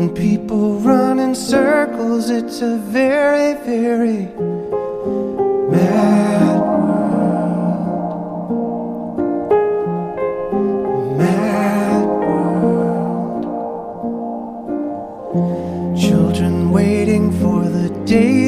When people run in circles, it's a very, very mad world. Mad world. Children waiting for the day